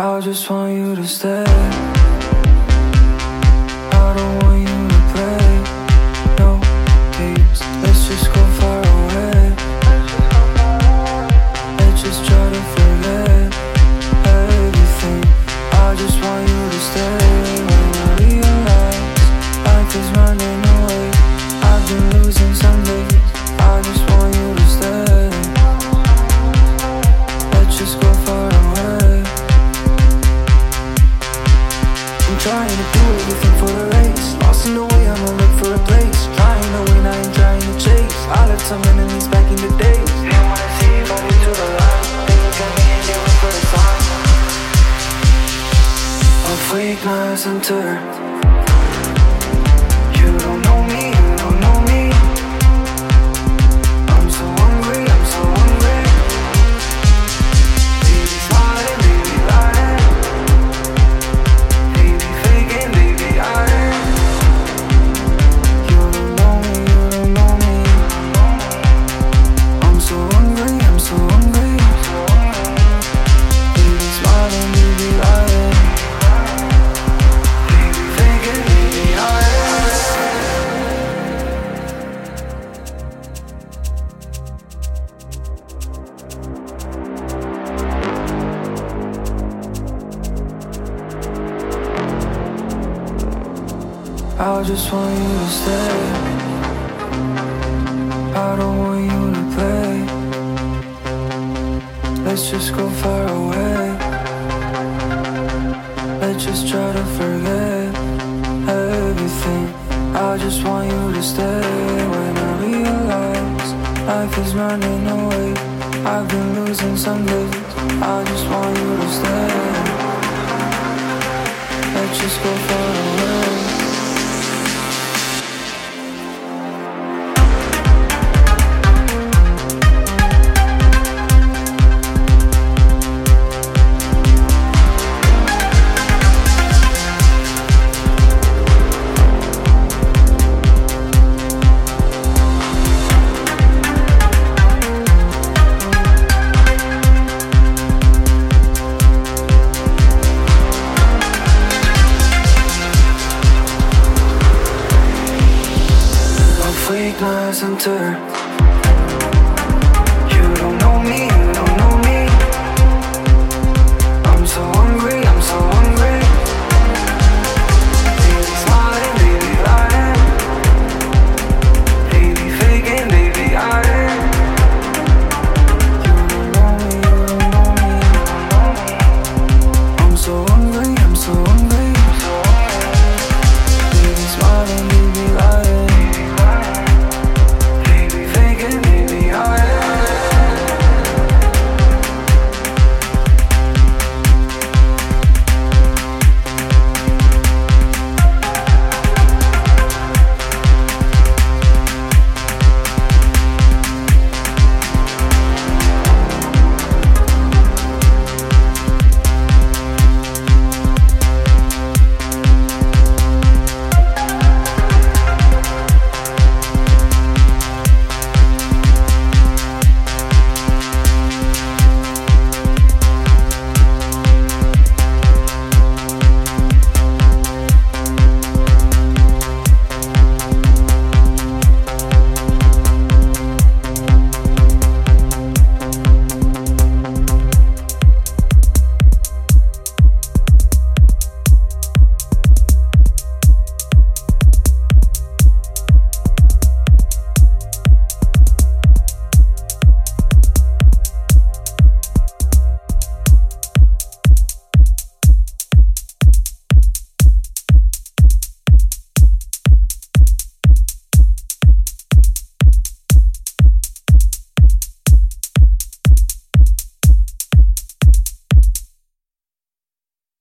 I just want you to stay. Some enemies back in the days. Wanna see the weakness and turn. I just want you to stay. I don't want you to play. Let's just go far away. Let's just try to forget everything. I just want you to stay. When I realize life is running away, I've been losing some days. I just want you to stay. Let's just go far away. Weakness and turn.